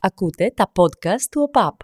Ακούτε τα podcast του ΟΠΑΠ.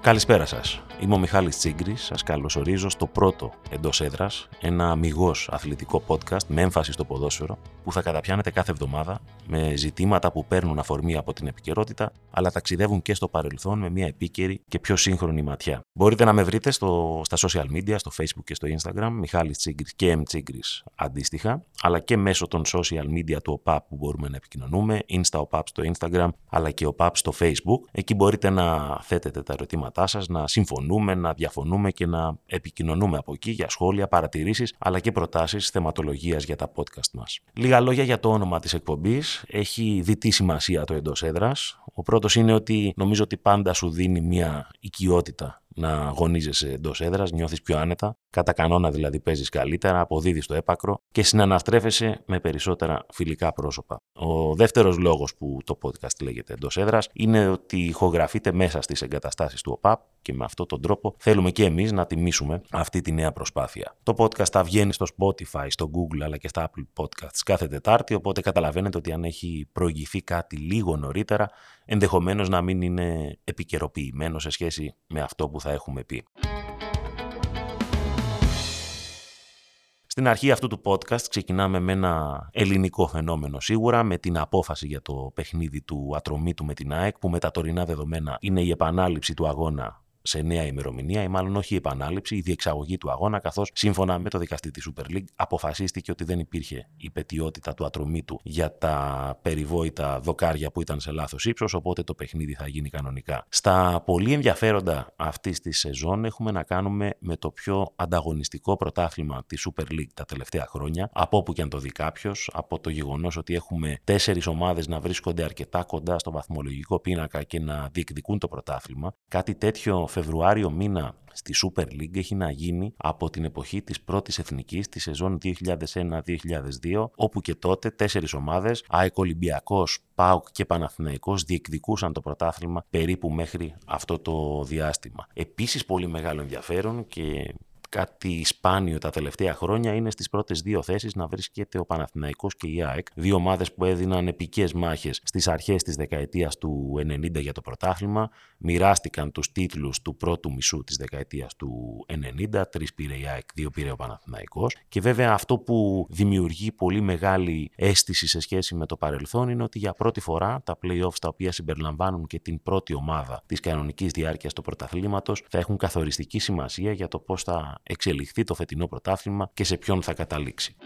Καλησπέρα σας. Είμαι ο Μιχάλης Τσίγκρης, σας καλωσορίζω στο πρώτο εντός έδρας, ένα αμυγός αθλητικό podcast με έμφαση στο ποδόσφαιρο, που θα καταπιάνετε κάθε εβδομάδα με ζητήματα που παίρνουν αφορμή από την επικαιρότητα, αλλά ταξιδεύουν και στο παρελθόν με μια επίκαιρη και πιο σύγχρονη ματιά. Μπορείτε να με βρείτε στο, στα social media, στο facebook και στο instagram, Μιχάλης Τσίγκρης και M Τσίγκρης αντίστοιχα, αλλά και μέσω των social media του ΟΠΑΠ που μπορούμε να επικοινωνούμε, Insta ΟΠΑΠ στο Instagram, αλλά και ΟΠΑΠ στο Facebook. Εκεί μπορείτε να θέτετε τα ερωτήματά σας, να συμφωνείτε να διαφωνούμε και να επικοινωνούμε από εκεί για σχόλια, παρατηρήσεις αλλά και προτάσεις θεματολογίας για τα podcast μας. Λίγα λόγια για το όνομα της εκπομπής. Έχει διτή σημασία το εντός έδρας. Ο πρώτος είναι ότι νομίζω ότι πάντα σου δίνει μια οικειότητα να αγωνίζεσαι εντός έδρας, νιώθεις πιο άνετα. Κατά κανόνα δηλαδή παίζεις καλύτερα, αποδίδεις το έπακρο και συναναστρέφεσαι με περισσότερα φιλικά πρόσωπα. Ο δεύτερος λόγος που το podcast λέγεται εντός έδρας είναι ότι ηχογραφείται μέσα στις εγκαταστάσεις του ΟΠΑΠ και με αυτόν τον τρόπο θέλουμε και εμείς να τιμήσουμε αυτή τη νέα προσπάθεια. Το podcast θα βγαίνει στο Spotify, στο Google αλλά και στα Apple Podcasts κάθε Τετάρτη, οπότε καταλαβαίνετε ότι αν έχει προηγηθεί κάτι λίγο νωρίτερα, ενδεχομένως να μην είναι επικαιροποιημένο σε σχέση με αυτό που θα έχουμε πει. Στην αρχή αυτού του podcast ξεκινάμε με ένα ελληνικό φαινόμενο σίγουρα, με την απόφαση για το παιχνίδι του ατρωμίτου με την ΑΕΚ, που με τα τωρινά δεδομένα είναι η επανάληψη του αγώνα σε νέα ημερομηνία, ή μάλλον όχι η επανάληψη, η διεξαγωγή του αγώνα, καθώς σύμφωνα με το δικαστή της Super League αποφασίστηκε ότι δεν υπήρχε η πετιότητα του ατρωμίτου για τα περιβόητα δοκάρια που ήταν σε λάθος ύψος, οπότε το παιχνίδι θα γίνει κανονικά. Στα πολύ ενδιαφέροντα αυτής της σεζόν έχουμε να κάνουμε με το πιο ανταγωνιστικό πρωτάθλημα της Super League τα τελευταία χρόνια, από όπου και αν το δει κάποιος, από το γεγονός ότι έχουμε τέσσερις ομάδες να βρίσκονται αρκετά κοντά στο βαθμολογικό πίνακα και να διεκδικούν το πρωτάθλημα. Κάτι τέτοιο Φεβρουάριο μήνα στη Super League έχει να γίνει από την εποχή της πρώτης εθνικής της σεζόν 2001-2002 όπου και τότε τέσσερις ομάδες, ΑΕΚ Ολυμπιακός, ΠΑΟΚ και Παναθηναϊκός διεκδικούσαν το πρωτάθλημα περίπου μέχρι αυτό το διάστημα. Επίσης πολύ μεγάλο ενδιαφέρον και κάτι σπάνιο τα τελευταία χρόνια είναι στις πρώτες δύο θέσεις να βρίσκεται ο Παναθηναϊκός και η ΑΕΚ, δύο ομάδες που έδιναν επικές μάχες στις αρχές της δεκαετίας του 90 για το πρωτάθλημα, μοιράστηκαν τους τίτλους του πρώτου μισού της δεκαετίας του 90, τρεις πήρε η ΑΕΚ, δύο πήρε ο Παναθηναϊκός και βέβαια αυτό που δημιουργεί πολύ μεγάλη αίσθηση σε σχέση με το παρελθόν είναι ότι για πρώτη φορά τα play-offs τα οποία συμπεριλαμβάνουν και την πρώτη ομάδα της κανονικής διάρκειας του πρωταθλήματος θα έχουν καθοριστική σημασία για το πώς θα εξελιχθεί το φετινό πρωτάθλημα και σε ποιον θα καταλήξει.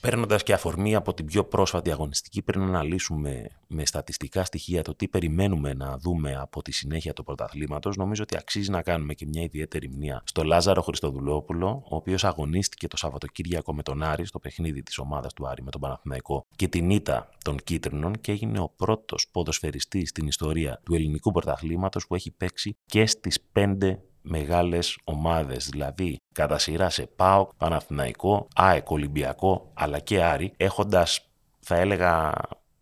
Παίρνοντας και αφορμή από την πιο πρόσφατη αγωνιστική, πριν να αναλύσουμε με στατιστικά στοιχεία το τι περιμένουμε να δούμε από τη συνέχεια του πρωταθλήματος, νομίζω ότι αξίζει να κάνουμε και μια ιδιαίτερη μνήμα στο Λάζαρο Χριστοδουλόπουλο, ο οποίος αγωνίστηκε το Σαββατοκύριακο με τον Άρη στο παιχνίδι της ομάδας του Άρη με τον Παναθηναϊκό και την ήττα των Κίτρινων και έγινε ο πρώτος ποδοσφαιριστής στην ιστορία του ελληνικού πρωταθλήματος που έχει παίξει και στις πέντε μεγάλες ομάδες, δηλαδή κατά σειρά σε ΠΑΟΚ, Παναθηναϊκό, ΑΕΚ, Ολυμπιακό, αλλά και Άρη, έχοντας θα έλεγα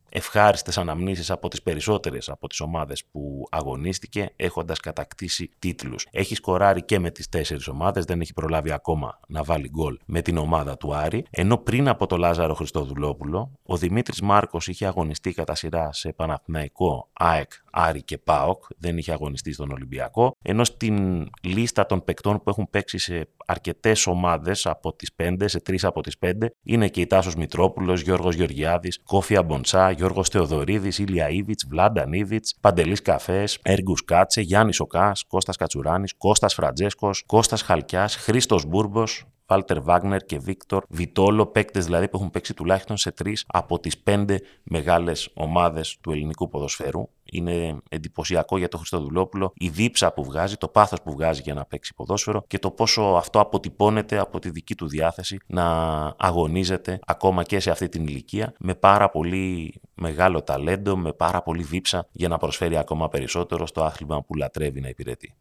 ευχάριστες αναμνήσεις από τις περισσότερες από τις ομάδες που αγωνίστηκε έχοντας κατακτήσει τίτλους. Έχει σκοράρει και με τις τέσσερις ομάδες, δεν έχει προλάβει ακόμα να βάλει γκολ με την ομάδα του Άρη, ενώ πριν από το Λάζαρο Χριστοδουλόπουλο ο Δημήτρης Μάρκος είχε αγωνιστεί κατά σειρά σε Παναθηναϊκό, ΑΕΚ, Άρη και ΠΑΟΚ, δεν είχε αγωνιστεί στον Ολυμπιακό, ενώ στην λίστα των παικτών που έχουν παίξει σε αρκετές ομάδες από τις πέντε, σε τρεις από τις πέντε, είναι και οι Τάσος Μητρόπουλος, Γιώργος Γεωργιάδης, Κόφι Αμπόνσα, Γιώργος Θεοδωρίδης, Ίλια Ίβιτς, Βλάνταν Ίβιτς, Παντελής Καφές, Έργκους Κάτσε, Γιάννης Οκκάς, Κώστας Κατσουράνης, Κώστας Φραντζέσκος, Κώστας Χαλκιάς, Χρήστος Μπούρμπος, Βάλτερ Βάγνερ και Βίκτορ Βιτόλο, παίκτες δηλαδή που έχουν παίξει τουλάχιστον σε τρεις από τις πέντε μεγάλες ομάδες του ελληνικού ποδοσφαίρου. Είναι εντυπωσιακό για τον Χριστοδουλόπουλο η δίψα που βγάζει, το πάθος που βγάζει για να παίξει ποδόσφαιρο και το πόσο αυτό αποτυπώνεται από τη δική του διάθεση να αγωνίζεται ακόμα και σε αυτή την ηλικία με πάρα πολύ μεγάλο ταλέντο, με πάρα πολύ δίψα για να προσφέρει ακόμα περισσότερο στο άθλημα που λατρεύει να υπηρετεί.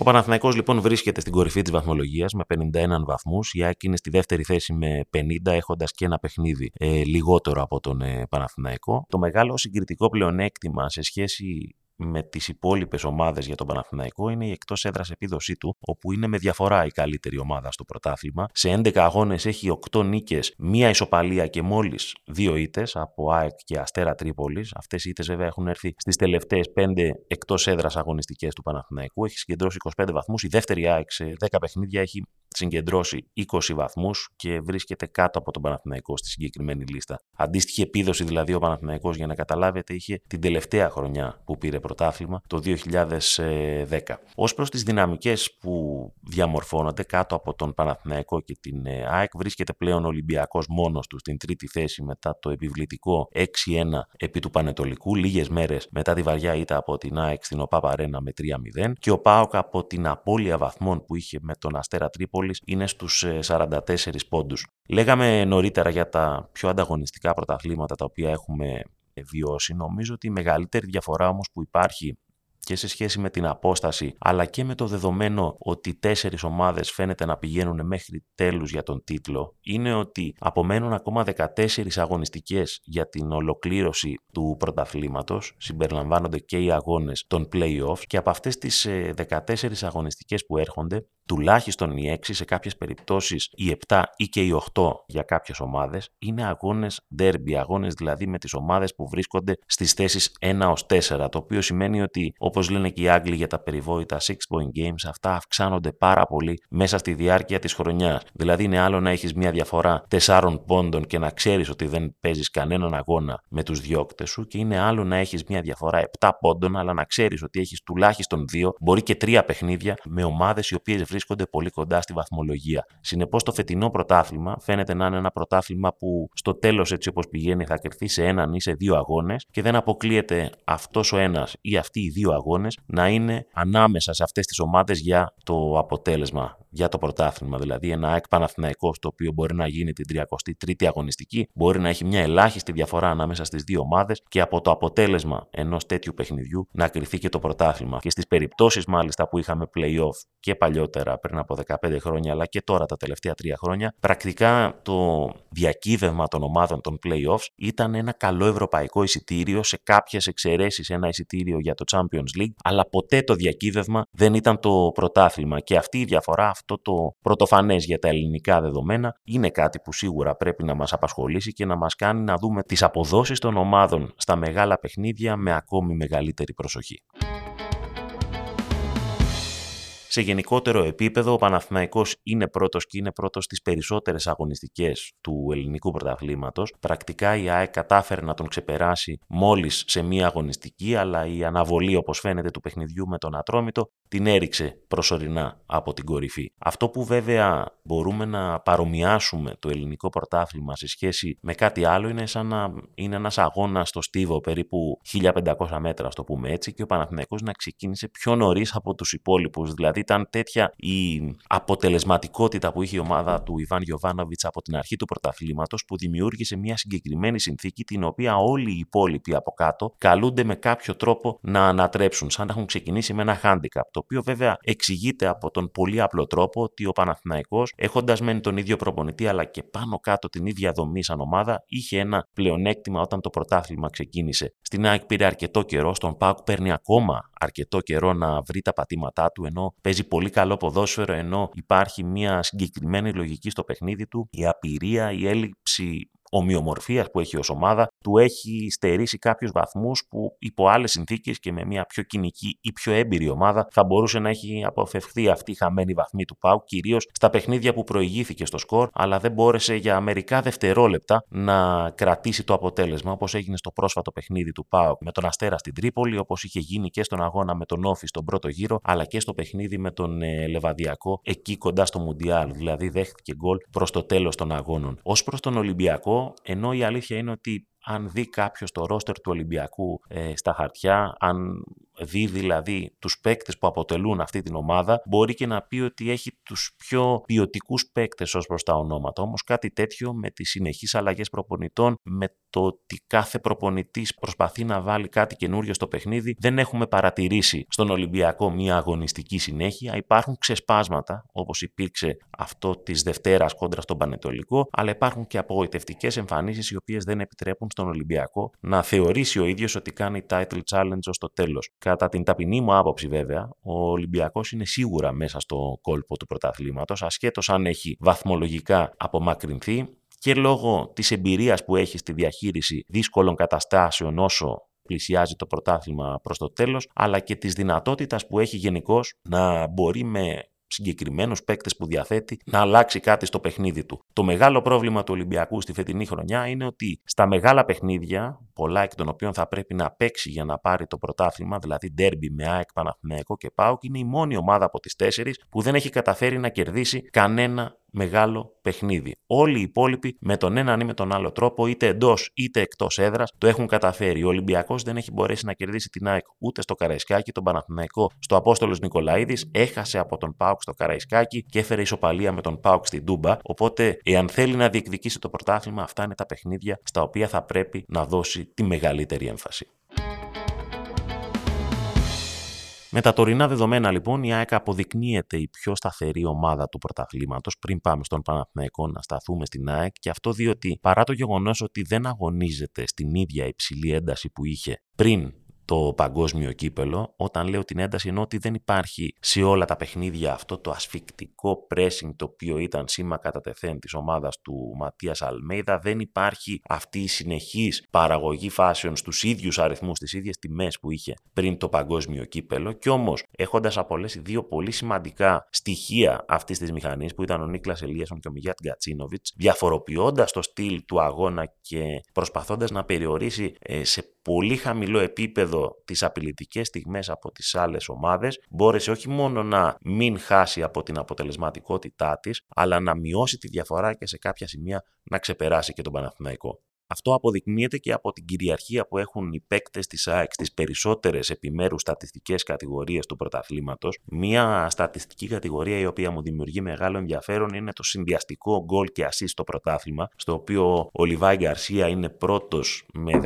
Ο Παναθηναϊκός λοιπόν βρίσκεται στην κορυφή της βαθμολογίας με 51 βαθμούς. Η Άκη είναι στη δεύτερη θέση με 50, έχοντας και ένα παιχνίδι ε, λιγότερο από τον ε, Παναθηναϊκό. Το μεγάλο συγκριτικό πλεονέκτημα σε σχέση με τις υπόλοιπες ομάδες για τον Παναθηναϊκό είναι η εκτός έδρας επίδοσή του, όπου είναι με διαφορά η καλύτερη ομάδα στο πρωτάθλημα. Σε 11 αγώνες έχει 8 νίκες, μία ισοπαλία και μόλις 2 ήττες από ΑΕΚ και Αστέρα Τρίπολης. Αυτές οι ήττες βέβαια έχουν έρθει στις τελευταίες 5 εκτός έδρας αγωνιστικές του Παναθηναϊκού. Έχει συγκεντρώσει 25 βαθμούς. Η δεύτερη ΑΕΚ σε 10 παιχνίδια έχει συγκεντρώσει 20 βαθμούς και βρίσκεται κάτω από τον Παναθηναϊκό στη συγκεκριμένη λίστα. Αντίστοιχη επίδοση δηλαδή ο Παναθηναϊκός για να καταλάβετε είχε την τελευταία χρονιά που πήρε πρωτάθλημα το 2010. Ω προς τις δυναμικές που διαμορφώνονται κάτω από τον Παναθηναϊκό και την ε, ΑΕΚ βρίσκεται πλέον ο Ολυμπιακός μόνος του στην τρίτη θέση μετά το επιβλητικό 6-1 επί του Πανετολικού, λίγες μέρες μετά τη βαριά ήττα από την ΑΕΚ στην ΟΠΑ Παρένα με 3-0 και ο ΠΑΟΚ από την απώλεια βαθμών που είχε με τον Αστέρα Τρίπολη είναι στους 44 ε, πόντους. Λέγαμε νωρίτερα για τα πιο ανταγωνιστικά πρωταθλήματα τα οποία έχουμε βιώσει. Νομίζω ότι η μεγαλύτερη διαφορά όμως που υπάρχει και σε σχέση με την απόσταση, αλλά και με το δεδομένο ότι τέσσερις ομάδες φαίνεται να πηγαίνουν μέχρι τέλους για τον τίτλο, είναι ότι απομένουν ακόμα 14 αγωνιστικές για την ολοκλήρωση του πρωταθλήματος, συμπεριλαμβάνονται και οι αγώνες των play-off και από αυτές τις 14 ε, αγωνιστικές που έρχονται, τουλάχιστον οι 6, σε κάποιες περιπτώσεις οι 7 ή και οι 8 για κάποιες ομάδες, είναι αγώνες derby, αγώνες δηλαδή με τις ομάδες που βρίσκονται στις θέσεις 1 ως 4, το οποίο σημαίνει ότι όπως λένε και οι Άγγλοι για τα περιβόητα 6 point games, αυτά αυξάνονται πάρα πολύ μέσα στη διάρκεια της χρονιάς. Δηλαδή είναι άλλο να έχεις μια διαφορά 4 πόντων και να ξέρεις ότι δεν παίζεις κανέναν αγώνα με τους διώκτες σου και είναι άλλο να έχεις μια διαφορά 7 πόντων αλλά να ξέρεις ότι έχεις τουλάχιστον 2, μπορεί και 3 παιχνίδια με ομάδες οι οποίες βρίσκονται πολύ κοντά στη βαθμολογία. Συνεπώς το φετινό πρωτάθλημα φαίνεται να είναι ένα πρωτάθλημα που στο τέλος έτσι όπως πηγαίνει θα κρυφθεί σε έναν ή σε δύο αγώνες και δεν αποκλείεται αυτός ο ένας ή αυτοί οι δύο αγώνες να είναι ανάμεσα σε αυτές τις ομάδες για το αποτέλεσμα για το πρωτάθλημα. Δηλαδή, ένα ΑΕΚ Παναθηναϊκός, το οποίο μπορεί να γίνει την 33η αγωνιστική, μπορεί να έχει μια ελάχιστη διαφορά ανάμεσα στις δύο ομάδες και από το αποτέλεσμα ενός τέτοιου παιχνιδιού να κρυθεί και το πρωτάθλημα. Και στις περιπτώσεις μάλιστα που είχαμε playoff και παλιότερα πριν από 15 χρόνια, αλλά και τώρα τα τελευταία τρία χρόνια, πρακτικά το διακύβευμα των ομάδων των playoffs ήταν ένα καλό ευρωπαϊκό εισιτήριο σε κάποιες εξαιρέσεις, ένα εισιτήριο για το Champions League, αλλά ποτέ το διακύβευμα δεν ήταν το πρωτάθλημα. Και αυτή η διαφορά, αυτό το πρωτοφανές για τα ελληνικά δεδομένα είναι κάτι που σίγουρα πρέπει να μας απασχολήσει και να μας κάνει να δούμε τις αποδόσεις των ομάδων στα μεγάλα παιχνίδια με ακόμη μεγαλύτερη προσοχή. Σε γενικότερο επίπεδο, ο Παναθηναϊκός είναι πρώτος και είναι πρώτος στις περισσότερες αγωνιστικές του ελληνικού πρωταθλήματος. Πρακτικά η ΑΕΚ κατάφερε να τον ξεπεράσει μόλις σε μία αγωνιστική, αλλά η αναβολή όπως φαίνεται του παιχνιδιού με τον Ατρόμητο την έριξε προσωρινά από την κορυφή. Αυτό που βέβαια μπορούμε να παρομοιάσουμε το ελληνικό πρωτάθλημα σε σχέση με κάτι άλλο είναι σαν να είναι ένας αγώνας στο στίβο περίπου 1500 μέτρα, το πούμε έτσι, και ο Παναθηναϊκός να ξεκίνησε πιο νωρίς από τους υπόλοιπους. Δηλαδή ήταν τέτοια η αποτελεσματικότητα που είχε η ομάδα του Ιβάν Γιοβάνοβιτ από την αρχή του πρωταθλήματος που δημιούργησε μια συγκεκριμένη συνθήκη την οποία όλοι οι υπόλοιποι από κάτω καλούνται με κάποιο τρόπο να ανατρέψουν, σαν να έχουν ξεκινήσει με ένα handicap. Το οποίο βέβαια εξηγείται από τον πολύ απλό τρόπο ότι ο Παναθηναϊκός έχοντας μένει τον ίδιο προπονητή αλλά και πάνω κάτω την ίδια δομή σαν ομάδα είχε ένα πλεονέκτημα όταν το πρωτάθλημα ξεκίνησε. Στην ΑΕΚ πήρε αρκετό καιρό, στον ΠΑΟΚ παίρνει ακόμα αρκετό καιρό να βρει τα πατήματά του ενώ παίζει πολύ καλό ποδόσφαιρο ενώ υπάρχει μια συγκεκριμένη λογική στο παιχνίδι του, η απειρία, η έλλειψη ομοιομορφίας που έχει ως ομάδα, του έχει στερήσει κάποιους βαθμούς που υπό άλλες συνθήκες και με μια πιο κοινική ή πιο έμπειρη ομάδα θα μπορούσε να έχει αποφευχθεί αυτή η χαμένη βαθμή του Πάου, κυρίως στα παιχνίδια που προηγήθηκε στο σκορ, αλλά δεν μπόρεσε για μερικά δευτερόλεπτα να κρατήσει το αποτέλεσμα, όπως έγινε στο πρόσφατο παιχνίδι του Πάου με τον Αστέρα στην Τρίπολη, όπως είχε γίνει και στον αγώνα με τον Όφη στον πρώτο γύρο, αλλά και στο παιχνίδι με τον ε, Λεβαδιακό εκεί κοντά στο Μουντιάλ. Δηλαδή δέχτηκε γκολ προς το τέλος των αγώνων. Ω προς τον Ολυμπιακό, ενώ η αλήθεια είναι ότι αν δει κάποιος το ρόστερ του Ολυμπιακού ε, στα χαρτιά, αν δει δηλαδή τους παίκτες που αποτελούν αυτή την ομάδα, μπορεί και να πει ότι έχει τους πιο ποιοτικούς παίκτες ως προς τα ονόματα. Όμως κάτι τέτοιο με τις συνεχείς αλλαγές προπονητών, με το ότι κάθε προπονητής προσπαθεί να βάλει κάτι καινούριο στο παιχνίδι, δεν έχουμε παρατηρήσει στον Ολυμπιακό μια αγωνιστική συνέχεια. Υπάρχουν ξεσπάσματα, όπως υπήρξε αυτό της Δευτέρας κόντρα στον Πανετολικό, αλλά υπάρχουν και απογοητευτικές εμφανίσεις οι οποίες δεν επιτρέπουν στον Ολυμπιακό να θεωρήσει ο ίδιος ότι κάνει title challenge ως το τέλος Κατά την ταπεινή μου άποψη, βέβαια, ο Ολυμπιακός είναι σίγουρα μέσα στο κόλπο του πρωταθλήματος, ασχέτως αν έχει βαθμολογικά απομακρυνθεί και λόγω της εμπειρίας που έχει στη διαχείριση δύσκολων καταστάσεων όσο πλησιάζει το πρωτάθλημα προς το τέλος, αλλά και της δυνατότητας που έχει γενικώς να μπορεί με συγκεκριμένους παίκτες που διαθέτει να αλλάξει κάτι στο παιχνίδι του. Το μεγάλο πρόβλημα του Ολυμπιακού στη φετινή χρονιά είναι ότι στα μεγάλα παιχνίδια, πολλά εκ των οποίων θα πρέπει να παίξει για να πάρει το πρωτάθλημα, δηλαδή ντέρμπι με ΑΕΚ, Παναθηναϊκό και ΠΑΟΚ, είναι η μόνη ομάδα από τις τέσσερις που δεν έχει καταφέρει να κερδίσει κανένα μεγάλο παιχνίδι. Όλοι οι υπόλοιποι με τον έναν ή με τον άλλο τρόπο, είτε εντός είτε εκτός έδρας, το έχουν καταφέρει. Ο Ολυμπιακός δεν έχει μπορέσει να κερδίσει την ΑΕΚ ούτε στο Καραϊσκάκι, τον Παναθηναϊκό στο Απόστολος Νικολαίδης, έχασε από τον Πάουκ στο Καραϊσκάκι και έφερε ισοπαλία με τον Πάουκ στην Τούμπα. Οπότε, εάν θέλει να διεκδικήσει το πρωτάθλημα, αυτά είναι τα παιχνίδια στα οποία θα πρέπει να δώσει τη μεγαλύτερη έμφαση. Με τα τωρινά δεδομένα λοιπόν η ΑΕΚ αποδεικνύεται η πιο σταθερή ομάδα του πρωταθλήματος. Πριν πάμε στον Παναθηναϊκό να σταθούμε στην ΑΕΚ. Και αυτό διότι παρά το γεγονός ότι δεν αγωνίζεται στην ίδια υψηλή ένταση που είχε πριν το παγκόσμιο κύπελο. Όταν λέω την ένταση εννοώ ότι δεν υπάρχει σε όλα τα παιχνίδια αυτό το ασφικτικό pressing το οποίο ήταν σήμα κατά τεθέν της ομάδας του Ματίας Αλμέιδα. Δεν υπάρχει αυτή η συνεχής παραγωγή φάσεων στους ίδιους αριθμούς, στις ίδιες τιμές που είχε πριν το παγκόσμιο κύπελο. Κι όμως έχοντας απολέσει δύο πολύ σημαντικά στοιχεία αυτής της μηχανής που ήταν ο Νίκλας Ελίασον και ο Μιγιάτ Γκατσίνοβιτς, διαφοροποιώντας το στυλ του αγώνα και προσπαθώντας να περιορίσει ε, σε πολύ χαμηλό επίπεδο τις απειλητικές στιγμές από τις άλλες ομάδες, μπόρεσε όχι μόνο να μην χάσει από την αποτελεσματικότητά της, αλλά να μειώσει τη διαφορά και σε κάποια σημεία να ξεπεράσει και τον Παναθηναϊκό. Αυτό αποδεικνύεται και από την κυριαρχία που έχουν οι παίκτες της ΑΕΚ στις περισσότερες επιμέρους στατιστικές κατηγορίες του πρωταθλήματος. Μία στατιστική κατηγορία η οποία μου δημιουργεί μεγάλο ενδιαφέρον είναι το συνδυαστικό γκολ και assist στο πρωτάθλημα, στο οποίο ο Λιβάη Γκαρσία είναι πρώτος με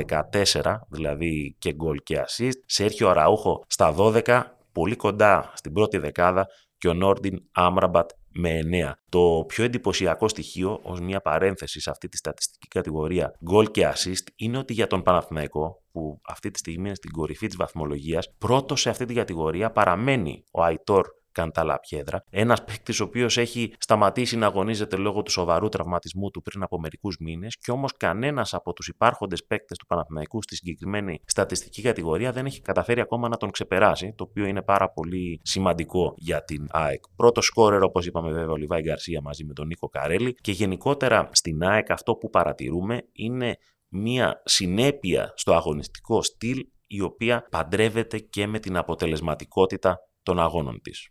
14, δηλαδή και γκολ και assist. Σέρχιο Αραούχο στα 12, πολύ κοντά στην πρώτη δεκάδα και ο Νόρντιν Άμραμπατ με 9. Το πιο εντυπωσιακό στοιχείο, ως μια παρένθεση σε αυτή τη στατιστική κατηγορία goal και assist, είναι ότι για τον Παναθηναϊκό, που αυτή τη στιγμή είναι στην κορυφή της βαθμολογίας, πρώτο σε αυτή την κατηγορία παραμένει ο Αϊτόρ Κανταλαπιέδρα. Ένας παίκτης ο οποίος έχει σταματήσει να αγωνίζεται λόγω του σοβαρού τραυματισμού του πριν από μερικούς μήνες και όμως κανένας από τους υπάρχοντες παίκτες του Παναθηναϊκού στη συγκεκριμένη στατιστική κατηγορία δεν έχει καταφέρει ακόμα να τον ξεπεράσει, το οποίο είναι πάρα πολύ σημαντικό για την ΑΕΚ. Πρώτος σκόρερ, όπως είπαμε, βέβαια, ο Λιβάη Γκαρσία μαζί με τον Νίκο Καρέλη και γενικότερα στην ΑΕΚ αυτό που παρατηρούμε είναι μία συνέπεια στο αγωνιστικό στυλ η οποία παντρεύεται και με την αποτελεσματικότητα των αγώνων της.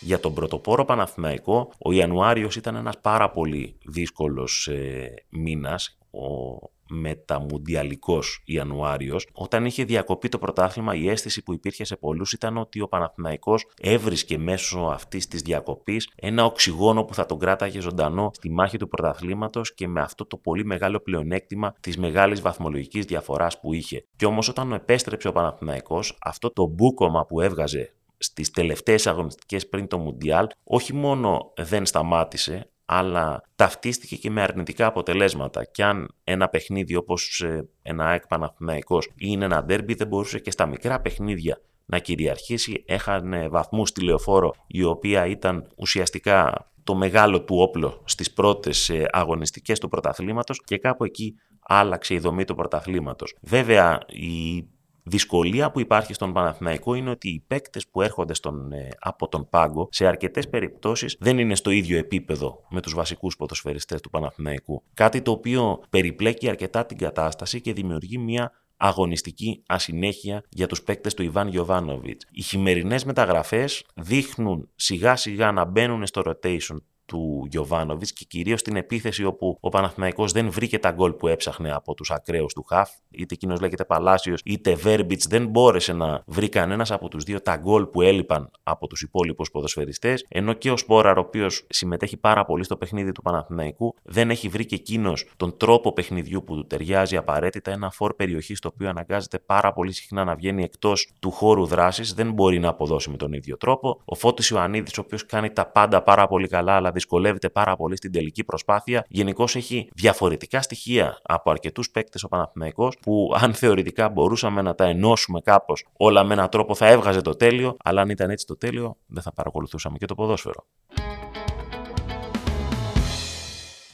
Για τον πρωτοπόρο Παναθηναϊκό, ο Ιανουάριος ήταν ένας πάρα πολύ δύσκολος ε, μήνας. Ο μεταμουντιαλικός Ιανουάριος. Όταν είχε διακοπεί το πρωτάθλημα, η αίσθηση που υπήρχε σε πολλούς ήταν ότι ο Παναθηναϊκός έβρισκε μέσω αυτής της διακοπής ένα οξυγόνο που θα τον κράταγε ζωντανό στη μάχη του πρωταθλήματος και με αυτό το πολύ μεγάλο πλεονέκτημα της μεγάλης βαθμολογικής διαφοράς που είχε. Και όμως όταν επέστρεψε ο Παναθηναϊκός, αυτό το μπούκομα που έβγαζε στις τελευταίες αγωνιστικές πριν το Μουντιάλ, όχι μόνο δεν σταμάτησε, αλλά ταυτίστηκε και με αρνητικά αποτελέσματα. Και αν ένα παιχνίδι όπως ε, ένα ΑΕΚ Παναθηναϊκός είναι ένα ντέρμπι, δεν μπορούσε και στα μικρά παιχνίδια να κυριαρχήσει. Έχανε βαθμούς στη λεωφόρο, η οποία ήταν ουσιαστικά το μεγάλο του όπλο στις πρώτες ε, αγωνιστικές του πρωταθλήματος και κάπου εκεί άλλαξε η δομή του πρωταθλήματος. Βέβαια, η δυσκολία που υπάρχει στον Παναθηναϊκό είναι ότι οι παίκτες που έρχονται στον, ε, από τον πάγκο σε αρκετές περιπτώσεις δεν είναι στο ίδιο επίπεδο με τους βασικούς ποδοσφαιριστές του Παναθηναϊκού. Κάτι το οποίο περιπλέκει αρκετά την κατάσταση και δημιουργεί μια αγωνιστική ασυνέχεια για τους παίκτες του Ιβάν Γιωβάνοβιτς. Οι χειμερινές μεταγραφές δείχνουν σιγά σιγά να μπαίνουν στο rotation του Γιωβάνοβιτς και κυρίως στην επίθεση όπου ο Παναθηναϊκός δεν βρήκε τα γκολ που έψαχνε από τους ακραίους του Χαφ, είτε εκείνος λέγεται Παλάσιος είτε Βέρμπιτς, δεν μπόρεσε να βρει κανένας από τους δύο τα γκολ που έλειπαν από τους υπόλοιπους ποδοσφαιριστές, ενώ και ο Σπόραρ, ο οποίος συμμετέχει πάρα πολύ στο παιχνίδι του Παναθηναϊκού, δεν έχει βρει και εκείνος τον τρόπο παιχνιδιού που του ταιριάζει απαραίτητα, ένα φόρ περιοχή το οποίο αναγκάζεται πάρα πολύ συχνά να βγαίνει εκτός του χώρου δράσης, δεν μπορεί να αποδώσει με τον ίδιο τρόπο. Ο Φώτης Ιωαννίδης, ο οποίος κάνει τα πάντα πάρα πολύ καλά, αλλά δυσκολεύεται πάρα πολύ στην τελική προσπάθεια. Γενικώς έχει διαφορετικά στοιχεία από αρκετούς παίκτες ο Παναθηναϊκός που αν θεωρητικά μπορούσαμε να τα ενώσουμε κάπως όλα με έναν τρόπο θα έβγαζε το τέλειο, αλλά αν ήταν έτσι το τέλειο δεν θα παρακολουθούσαμε και το ποδόσφαιρο.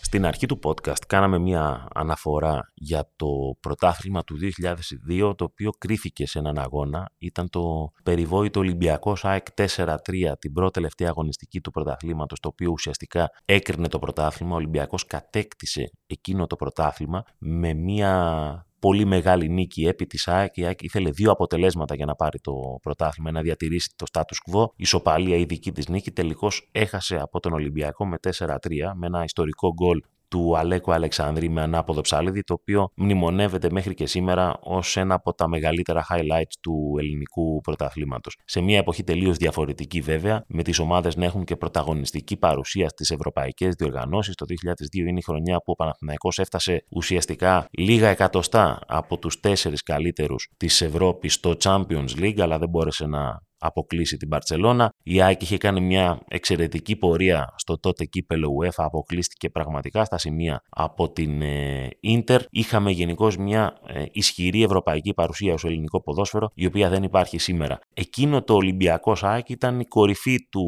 Στην αρχή του podcast κάναμε μία αναφορά για το πρωτάθλημα του 2002, το οποίο κρίθηκε σε έναν αγώνα. Ήταν το περιβόητο Ολυμπιακός ΑΕΚ 4-3, την πρώτη τελευταία αγωνιστική του πρωταθλήματος, το οποίο ουσιαστικά έκρινε το πρωτάθλημα. Ο Ολυμπιακός κατέκτησε εκείνο το πρωτάθλημα με μία πολύ μεγάλη νίκη επί της ΑΕΚ. Η ΑΕΚ ήθελε δύο αποτελέσματα για να πάρει το πρωτάθλημα, να διατηρήσει το status quo. Ισοπαλία η δική της νίκη τελικώς έχασε από τον Ολυμπιακό με 4-3 με ένα ιστορικό γκολ του Αλέκου Αλεξανδρή με ανάποδο ψάλιδι, το οποίο μνημονεύεται μέχρι και σήμερα ως ένα από τα μεγαλύτερα highlights του ελληνικού πρωταθλήματος. Σε μια εποχή τελείως διαφορετική βέβαια, με τις ομάδες να έχουν και πρωταγωνιστική παρουσία στις ευρωπαϊκές διοργανώσεις. Το 2002 είναι η χρονιά που ο Παναθηναϊκός έφτασε ουσιαστικά λίγα εκατοστά από τους τέσσερις καλύτερους της Ευρώπης στο Champions League, αλλά δεν μπόρεσε να αποκλείσει την Μπαρτσελώνα. Η ΑΕΚ είχε κάνει μια εξαιρετική πορεία στο τότε κύπελο UEFA, αποκλείστηκε πραγματικά στα σημεία από την Ίντερ. Είχαμε γενικώς μια ε, ισχυρή ευρωπαϊκή παρουσία ως ελληνικό ποδόσφαιρο, η οποία δεν υπάρχει σήμερα. Εκείνο το Ολυμπιακός ΑΕΚ ήταν η κορυφή του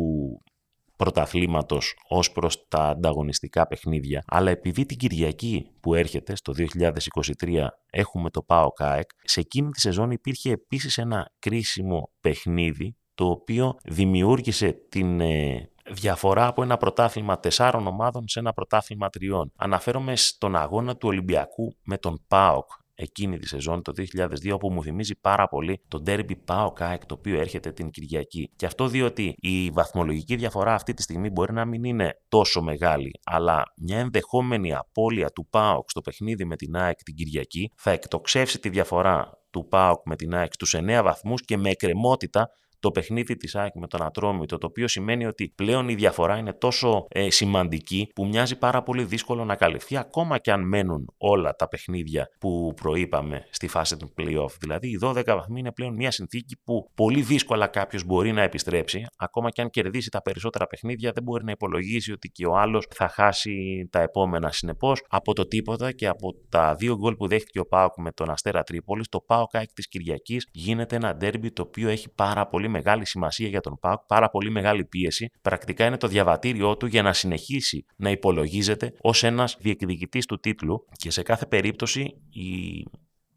πρωταθλήματος ως προς τα ανταγωνιστικά παιχνίδια, αλλά επειδή την Κυριακή που έρχεται στο 2023 έχουμε το ΠΑΟ ΚΑΕΚ, σε εκείνη τη σεζόν υπήρχε επίσης ένα κρίσιμο παιχνίδι το οποίο δημιούργησε την ε, διαφορά από ένα πρωτάθλημα τεσσάρων ομάδων σε ένα πρωτάθλημα τριών. Αναφέρομαι στον αγώνα του Ολυμπιακού με τον ΠΑΟΚ εκείνη τη σεζόν το 2002 όπου μου θυμίζει πάρα πολύ το Derby Pau Kaek το οποίο έρχεται την Κυριακή. Και αυτό διότι η βαθμολογική διαφορά αυτή τη στιγμή μπορεί να μην είναι τόσο μεγάλη, αλλά μια ενδεχόμενη απώλεια του ΠΑΟΚ στο παιχνίδι με την ΑΕΚ την Κυριακή θα εκτοξεύσει τη διαφορά του ΠΑΟΚ με την ΑΕΚ στους 9 βαθμούς και με εκκρεμότητα το παιχνίδι της ΑΕΚ με τον Ατρόμητο, το οποίο σημαίνει ότι πλέον η διαφορά είναι τόσο ε, σημαντική που μοιάζει πάρα πολύ δύσκολο να καλυφθεί ακόμα και αν μένουν όλα τα παιχνίδια που προείπαμε στη φάση του playoff. Δηλαδή οι 12 βαθμοί είναι πλέον μια συνθήκη που πολύ δύσκολα κάποιος μπορεί να επιστρέψει, ακόμα και αν κερδίσει τα περισσότερα παιχνίδια δεν μπορεί να υπολογίσει ότι και ο άλλος θα χάσει τα επόμενα. Συνεπώς, από το τίποτα και από τα δύο γκολ που δέχτηκε ο Πάοκ με τον Αστέρα Τρίπολης, το Πάοκ ΑΕΚ της Κυριακής γίνεται ένα ντέρμπι το οποίο έχει πάρα πολύ μεγάλη σημασία για τον ΠΑΟΚ, πάρα πολύ μεγάλη πίεση. Πρακτικά είναι το διαβατήριό του για να συνεχίσει να υπολογίζεται ως ένας διεκδικητής του τίτλου και σε κάθε περίπτωση η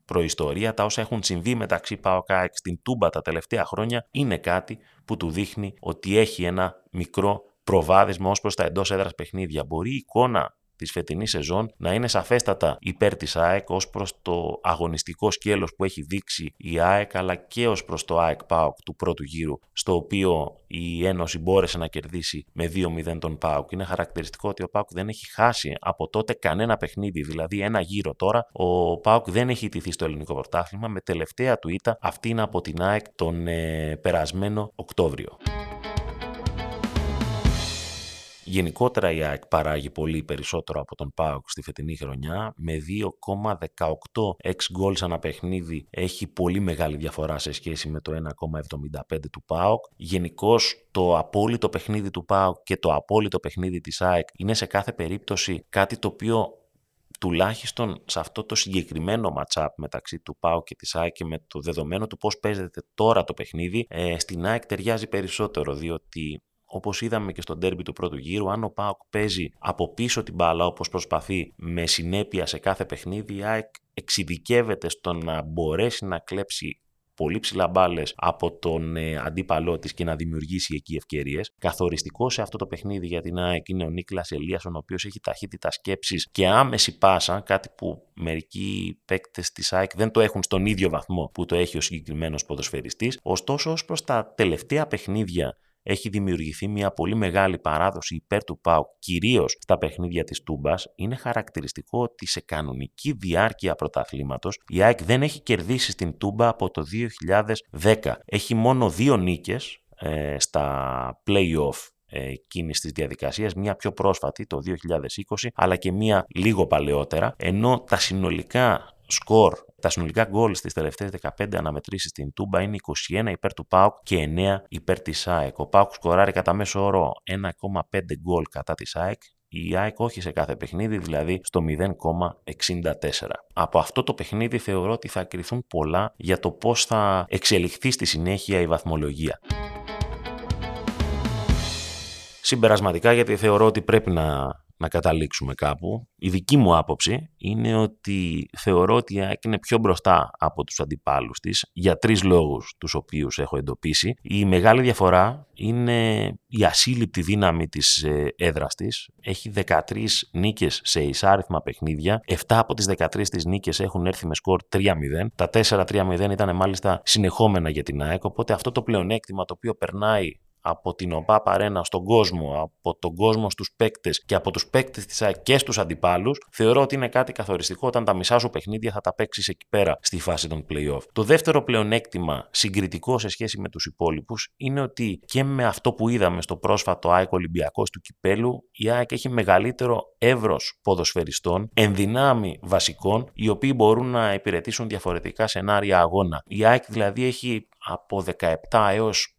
προϊστορία, τα όσα έχουν συμβεί μεταξύ ΠΑΟΚ στην Τούμπα τα τελευταία χρόνια είναι κάτι που του δείχνει ότι έχει ένα μικρό προβάδισμα ως προς τα εντός έδρας παιχνίδια. Μπορεί η εικόνα της φετινής σεζόν να είναι σαφέστατα υπέρ της ΑΕΚ ως προς το αγωνιστικό σκέλος που έχει δείξει η ΑΕΚ αλλά και ως προς το ΑΕΚ ΠΑΟΚ του πρώτου γύρου στο οποίο η Ένωση μπόρεσε να κερδίσει με 2-0 τον ΠΑΟΚ. Είναι χαρακτηριστικό ότι ο ΠΑΟΚ δεν έχει χάσει από τότε κανένα παιχνίδι, δηλαδή ένα γύρο τώρα. Ο ΠΑΟΚ δεν έχει ιτηθεί στο ελληνικό πρωτάθλημα με τελευταία του ήττα αυτή είναι από την ΑΕΚ τον ε, περασμένο Οκτώβριο. Γενικότερα η ΑΕΚ παράγει πολύ περισσότερο από τον ΠΑΟΚ στη φετινή χρονιά με 2,18 ex goals ανά παιχνίδι έχει πολύ μεγάλη διαφορά σε σχέση με το 1,75 του ΠΑΟΚ. Γενικώς το απόλυτο παιχνίδι του ΠΑΟΚ και το απόλυτο παιχνίδι της ΑΕΚ είναι σε κάθε περίπτωση κάτι το οποίο τουλάχιστον σε αυτό το συγκεκριμένο matchup μεταξύ του ΠΑΟ και της ΑΕΚ και με το δεδομένο του πώς παίζεται τώρα το παιχνίδι, ε, στην ΑΕΚ ταιριάζει περισσότερο διότι Όπως είδαμε και στο ντέρμπι του πρώτου γύρου, αν ο Πάοκ παίζει από πίσω την μπάλα όπως προσπαθεί με συνέπεια σε κάθε παιχνίδι, η ΑΕΚ εξειδικεύεται στο να μπορέσει να κλέψει πολύ ψηλά μπάλες από τον ε, αντίπαλό της και να δημιουργήσει εκεί ευκαιρίες. Καθοριστικό σε αυτό το παιχνίδι για την ΑΕΚ είναι ο Νίκλας Ελίασον, ο οποίος έχει ταχύτητα σκέψης και άμεση πάσα, κάτι που μερικοί παίκτες της ΑΕΚ δεν το έχουν στον ίδιο βαθμό που το έχει ο συγκεκριμένος ποδοσφαιριστής. Ωστόσο, ως προς τα τελευταία παιχνίδια έχει δημιουργηθεί μια πολύ μεγάλη παράδοση υπέρ του ΠΑΟΚ, κυρίως στα παιχνίδια της Τούμπας, είναι χαρακτηριστικό ότι σε κανονική διάρκεια πρωταθλήματος η ΑΕΚ δεν έχει κερδίσει στην Τούμπα από το 2010. Έχει μόνο δύο νίκες ε, στα play-off ε, εκείνης της διαδικασίας, μία πιο πρόσφατη το 2020, αλλά και μία λίγο παλαιότερα, ενώ τα συνολικά σκορ Τα συνολικά γκολ στις τελευταίες 15 αναμετρήσεις στην Τούμπα είναι 21 υπέρ του ΠΑΟΚ και 9 υπέρ της ΑΕΚ. Ο ΠΑΟΚ σκοράρει κατά μέσο όρο 1,5 γκολ κατά της ΑΕΚ η ΑΕΚ όχι σε κάθε παιχνίδι, δηλαδή στο 0,64. Από αυτό το παιχνίδι θεωρώ ότι θα κρυθούν πολλά για το πώς θα εξελιχθεί στη συνέχεια η βαθμολογία. Συμπερασματικά, γιατί θεωρώ ότι πρέπει να να καταλήξουμε κάπου. Η δική μου άποψη είναι ότι θεωρώ ότι η ΑΕΚ είναι πιο μπροστά από τους αντιπάλους της για τρεις λόγους τους οποίους έχω εντοπίσει. Η μεγάλη διαφορά είναι η ασύλληπτη δύναμη της ε, έδρας της. Έχει 13 νίκες σε εισάριθμα παιχνίδια. 7 από τις 13 της νίκες έχουν έρθει με σκορ 3-0. Τα 4-3-0 ήταν μάλιστα συνεχόμενα για την ΑΕΚ, οπότε αυτό το πλεονέκτημα το οποίο περνάει από την ΟΠΑ Παρένα στον κόσμο, από τον κόσμο στους παίκτες και από τους παίκτες της ΑΕΚ και στους αντιπάλους, θεωρώ ότι είναι κάτι καθοριστικό όταν τα μισά σου παιχνίδια θα τα παίξεις εκεί πέρα στη φάση των play-off. Το δεύτερο πλεονέκτημα συγκριτικό σε σχέση με τους υπόλοιπους είναι ότι και με αυτό που είδαμε στο πρόσφατο ΑΕΚ Ολυμπιακός του Κυπέλου, η ΑΕΚ έχει μεγαλύτερο εύρος ποδοσφαιριστών, ενδυνάμει βασικών, οι οποίοι μπορούν να υπηρετήσουν διαφορετικά σενάρια αγώνα. Η ΑΕΚ δηλαδή έχει από 17 έως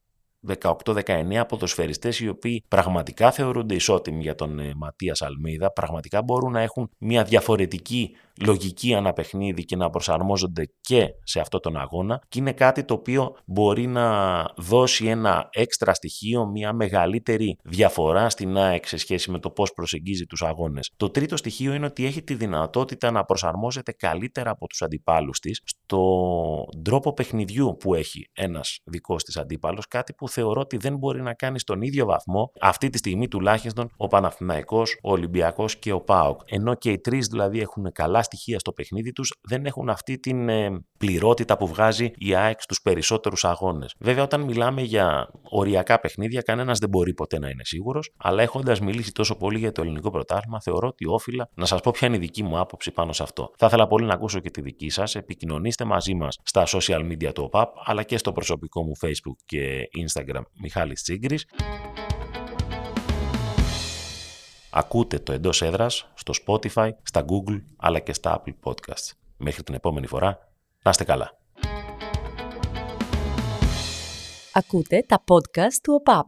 18-19 ποδοσφαιριστές οι οποίοι πραγματικά θεωρούνται ισότιμοι για τον ε, Ματίας Αλμίδα, πραγματικά μπορούν να έχουν μια διαφορετική λογική αναπαιχνίδι και να προσαρμόζονται και σε αυτό τον αγώνα και είναι κάτι το οποίο μπορεί να δώσει ένα έξτρα στοιχείο, μια μεγαλύτερη διαφορά στην ΑΕΚ σε σχέση με το πώς προσεγγίζει τους αγώνες. Το τρίτο στοιχείο είναι ότι έχει τη δυνατότητα να προσαρμόζεται καλύτερα από τους αντιπάλους της στον τρόπο παιχνιδιού που έχει ένας δικός της αντίπαλος, κάτι που θεωρώ ότι δεν μπορεί να κάνει στον ίδιο βαθμό αυτή τη στιγμή τουλάχιστον ο Παναθηναϊκός, ο Ολυμπιακός και ο ΠΑΟΚ. Ενώ και οι τρεις δηλαδή έχουν καλά στοιχεία στο παιχνίδι τους δεν έχουν αυτή την ε, πληρότητα που βγάζει η ΑΕΚ στους περισσότερους αγώνες. Βέβαια όταν μιλάμε για οριακά παιχνίδια κανένας δεν μπορεί ποτέ να είναι σίγουρος, αλλά έχοντας μιλήσει τόσο πολύ για το ελληνικό πρωτάθλημα θεωρώ ότι όφιλα να σας πω ποια είναι η δική μου άποψη πάνω σε αυτό. Θα ήθελα πολύ να ακούσω και τη δική σας, επικοινωνήστε μαζί μας στα social media του ΟΠΑΠ αλλά και στο προσωπικό μου facebook και instagram Μιχάλης Τσίγκρης. Ακούτε το εντός έδρας στο Spotify, στα Google αλλά και στα Apple Podcasts. Μέχρι την επόμενη φορά, να είστε καλά. Ακούτε τα podcast του ΟΠΑΠ.